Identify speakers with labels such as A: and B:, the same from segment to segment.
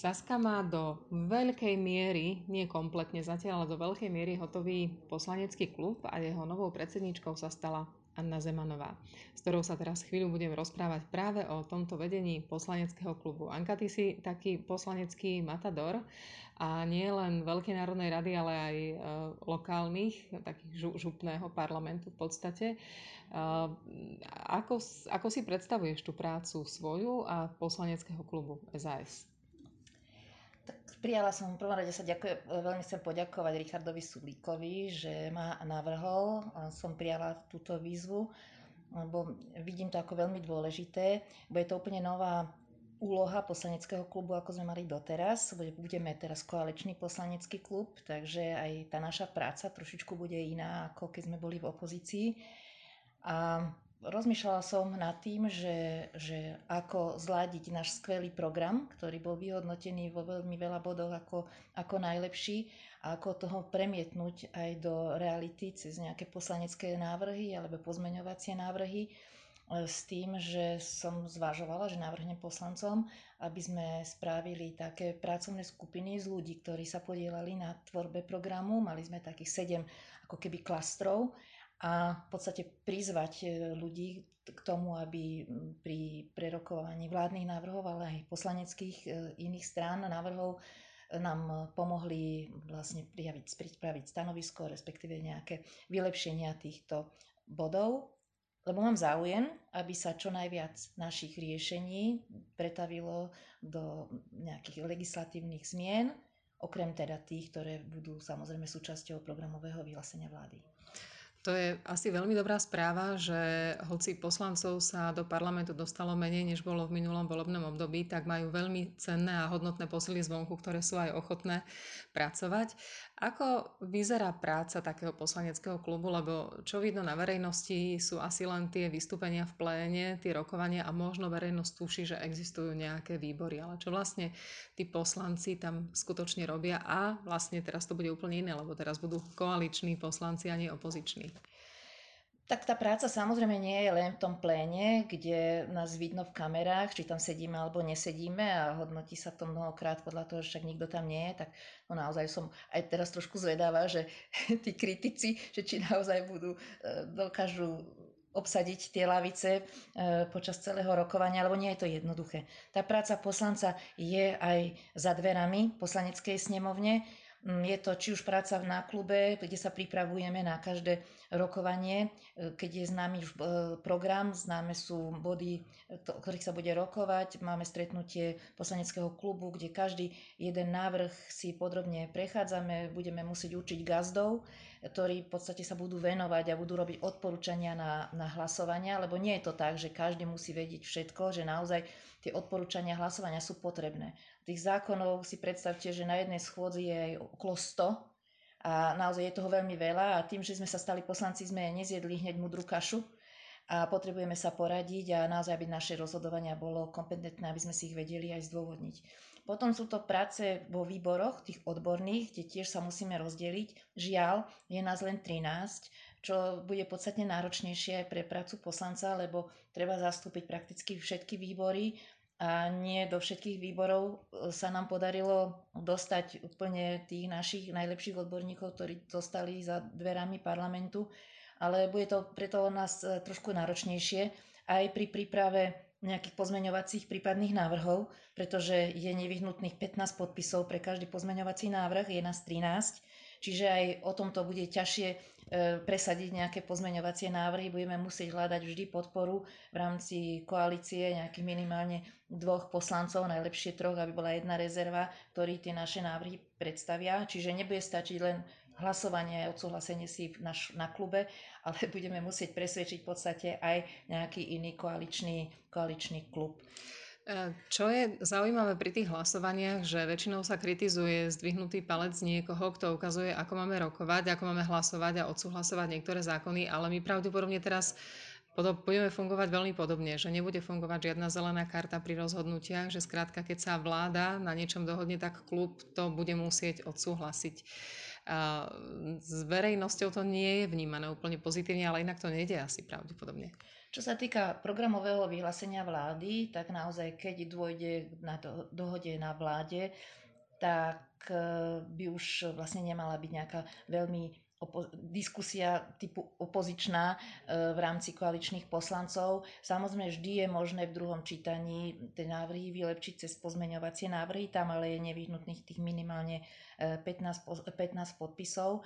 A: Saska má do veľkej miery, nie kompletne zatiaľ, ale do veľkej miery hotový poslanecký klub a jeho novou predsedničkou sa stala Anna Zemanová, s ktorou sa teraz chvíľu budem rozprávať práve o tomto vedení poslaneckého klubu. Anka, ty si taký poslanecký matador a nie len Veľkej národnej rady, ale aj e, lokálnych, takých župného parlamentu v podstate. E, ako, ako si predstavuješ tú prácu svoju a poslaneckého klubu SAS?
B: Prijala som, v prvom rade sa ďakujem, veľmi chcem poďakovať Richardovi Sulíkovi, že ma navrhol. Som prijala túto výzvu, lebo vidím to ako veľmi dôležité. Bude to úplne nová úloha poslaneckého klubu, ako sme mali doteraz. Budeme teraz koaličný poslanecký klub, takže aj tá naša práca trošičku bude iná, ako keď sme boli v opozícii. A rozmýšľala som nad tým, že, že ako zladiť náš skvelý program, ktorý bol vyhodnotený vo veľmi veľa bodoch ako, ako najlepší a ako toho premietnúť aj do reality cez nejaké poslanecké návrhy alebo pozmeňovacie návrhy e, s tým, že som zvažovala, že navrhnem poslancom, aby sme spravili také pracovné skupiny z ľudí, ktorí sa podielali na tvorbe programu. Mali sme takých sedem ako keby klastrov a v podstate prizvať e, ľudí k tomu, aby pri prerokovaní vládnych návrhov, ale aj poslaneckých e, iných strán návrhov e, nám pomohli vlastne prijaviť, pripraviť stanovisko, respektíve nejaké vylepšenia týchto bodov, lebo mám záujem, aby sa čo najviac našich riešení pretavilo do nejakých legislatívnych zmien, okrem teda tých, ktoré budú samozrejme súčasťou programového vyhlásenia vlády.
A: To je asi veľmi dobrá správa, že hoci poslancov sa do parlamentu dostalo menej, než bolo v minulom volebnom období, tak majú veľmi cenné a hodnotné posily zvonku, ktoré sú aj ochotné pracovať. Ako vyzerá práca takého poslaneckého klubu, lebo čo vidno na verejnosti sú asi len tie vystúpenia v pléne, tie rokovania a možno verejnosť tuší, že existujú nejaké výbory. Ale čo vlastne tí poslanci tam skutočne robia a vlastne teraz to bude úplne iné, lebo teraz budú koaliční poslanci a nie opoziční.
B: Tak tá práca samozrejme nie je len v tom pléne, kde nás vidno v kamerách, či tam sedíme alebo nesedíme a hodnotí sa to mnohokrát podľa toho, že však nikto tam nie je, tak no naozaj som aj teraz trošku zvedavá, že tí kritici, že či naozaj budú, e, dokážu obsadiť tie lavice e, počas celého rokovania, lebo nie je to jednoduché. Tá práca poslanca je aj za dverami poslaneckej snemovne, je to či už práca na klube, kde sa pripravujeme na každé rokovanie, e, keď je známy už e, program, známe sú body, o ktorých sa bude rokovať. Máme stretnutie poslaneckého klubu, kde každý jeden návrh si podrobne prechádzame, budeme musieť učiť gazdov, ktorí v podstate sa budú venovať a budú robiť odporúčania na, na hlasovania, lebo nie je to tak, že každý musí vedieť všetko, že naozaj tie odporúčania hlasovania sú potrebné. Tých zákonov si predstavte, že na jednej schôdzi je okolo 100 a naozaj je toho veľmi veľa a tým, že sme sa stali poslanci, sme nezjedli hneď mudrú kašu a potrebujeme sa poradiť a naozaj, aby naše rozhodovania bolo kompetentné, aby sme si ich vedeli aj zdôvodniť. Potom sú to práce vo výboroch, tých odborných, kde tiež sa musíme rozdeliť. Žiaľ, je nás len 13, čo bude podstatne náročnejšie aj pre prácu poslanca, lebo treba zastúpiť prakticky všetky výbory a nie do všetkých výborov e, sa nám podarilo dostať úplne tých našich najlepších odborníkov, ktorí zostali za dverami parlamentu, ale bude to preto nás e, trošku náročnejšie aj pri príprave nejakých pozmeňovacích prípadných návrhov, pretože je nevyhnutných 15 podpisov pre každý pozmeňovací návrh, je nás 13 Čiže aj o tomto bude ťažšie e, presadiť nejaké pozmeňovacie návrhy. Budeme musieť hľadať vždy podporu v rámci koalície nejakých minimálne dvoch poslancov, najlepšie troch, aby bola jedna rezerva, ktorí tie naše návrhy predstavia. Čiže nebude stačiť len hlasovanie a odsúhlasenie si na, na klube, ale budeme musieť presvedčiť v podstate aj nejaký iný koaličný, koaličný klub.
A: E, čo je zaujímavé pri tých hlasovaniach, že väčšinou sa kritizuje zdvihnutý palec niekoho, kto ukazuje, ako máme rokovať, ako máme hlasovať a odsúhlasovať niektoré zákony, ale my pravdepodobne teraz budeme fungovať veľmi podobne, že nebude fungovať žiadna zelená karta pri rozhodnutiach, že skrátka, keď sa vláda na niečom dohodne, tak klub to bude musieť odsúhlasiť. S verejnosťou to nie je vnímané úplne pozitívne, ale inak to nejde asi pravdepodobne.
B: Čo sa týka programového vyhlásenia vlády, tak naozaj, keď dôjde na do, dohode na vláde, tak e, by už vlastne nemala byť nejaká veľmi opo- diskusia typu opozičná e, v rámci koaličných poslancov. Samozrejme, vždy je možné v druhom čítaní tie návrhy vylepšiť cez pozmeňovacie návrhy, tam ale je nevyhnutných tých minimálne 15, e, 15 podpisov.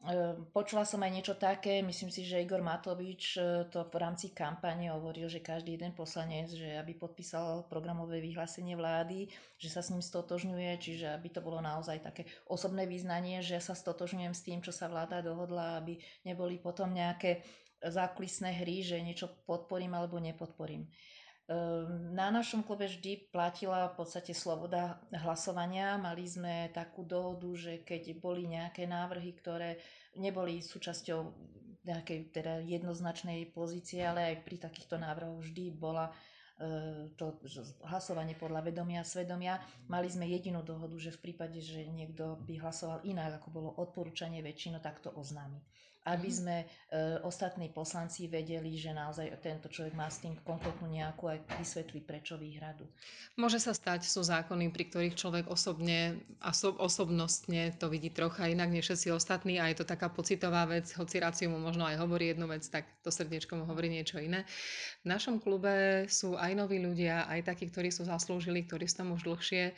B: Ehm, počula som aj niečo také, myslím si, že Igor Matovič e, to v rámci kampane hovoril, že každý jeden poslanec, že aby podpísal programové vyhlásenie vlády, že sa s ním stotožňuje, čiže aby to bolo naozaj také osobné význanie, že sa stotožňujem s tým, čo sa vláda dohodla, aby neboli potom nejaké zákulisné hry, že niečo podporím alebo nepodporím. Ehm, na našom klube vždy platila v podstate sloboda hlasovania. Mali sme takú dohodu, že keď boli nejaké návrhy, ktoré neboli súčasťou nejakej teda jednoznačnej pozície, ale aj pri takýchto návrhoch vždy bola e, to hlasovanie podľa vedomia svedomia. Mali sme jedinú dohodu, že v prípade, že niekto by hlasoval inak, ako bolo odporúčanie väčšinu, tak to oznámi aby mhm. sme e, ostatní poslanci vedeli, že naozaj tento človek má s tým konkrétnu nejakú aj vysvetli prečo výhradu.
A: Môže sa stať, sú zákony, pri ktorých človek osobne a so, osobnostne to vidí trocha inak než všetci ostatní a je to taká pocitová vec, hoci ráciu mu možno aj hovorí jednu vec, tak to srdiečko mu hovorí niečo iné. V našom klube sú aj noví ľudia, aj takí, ktorí sú zaslúžili, ktorí sú tam už dlhšie.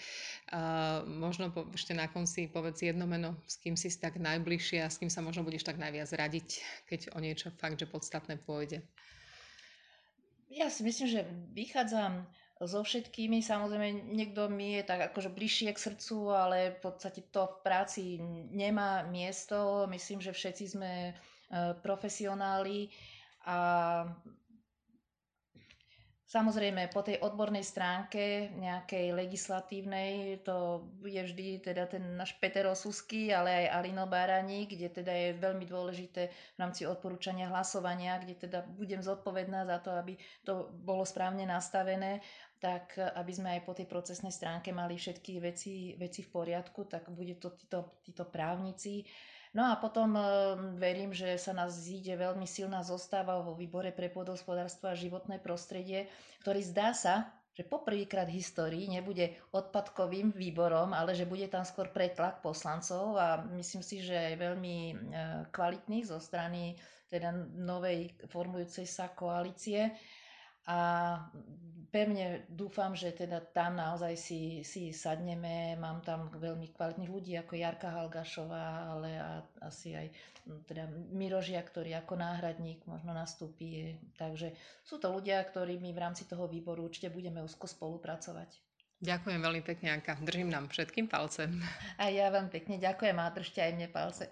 A: A možno po, ešte na konci povedz jedno meno, s kým si tak najbližšie a s kým sa možno budeš tak najviac zradiť, keď o niečo fakt, že podstatné pôjde?
B: Ja si myslím, že vychádzam so všetkými. Samozrejme, niekto mi je tak akože bližšie k srdcu, ale v podstate to v práci nemá miesto. Myslím, že všetci sme e, profesionáli a Samozrejme, po tej odbornej stránke nejakej legislatívnej, to je vždy teda ten náš Peter Osusky, ale aj Alino Bárani, kde teda je veľmi dôležité v rámci odporúčania hlasovania, kde teda budem zodpovedná za to, aby to bolo správne nastavené, tak aby sme aj po tej procesnej stránke mali všetky veci, veci v poriadku, tak bude to títo, títo právnici No a potom e, verím, že sa nás zíde veľmi silná zostava vo výbore pre pôdohospodárstvo a životné prostredie, ktorý zdá sa, že poprvýkrát v histórii nebude odpadkovým výborom, ale že bude tam skôr pretlak poslancov a myslím si, že aj veľmi e, kvalitný zo strany teda novej formujúcej sa koalície. A pevne dúfam, že teda tam naozaj si, si sadneme. Mám tam veľmi kvalitných ľudí ako Jarka Halgašová, ale a, asi aj teda Mirožia, ktorý ako náhradník možno nastúpi. Takže sú to ľudia, ktorými v rámci toho výboru určite budeme úzko spolupracovať.
A: Ďakujem veľmi pekne, Anka. Držím nám všetkým palce.
B: A ja vám pekne ďakujem a držte aj mne palce.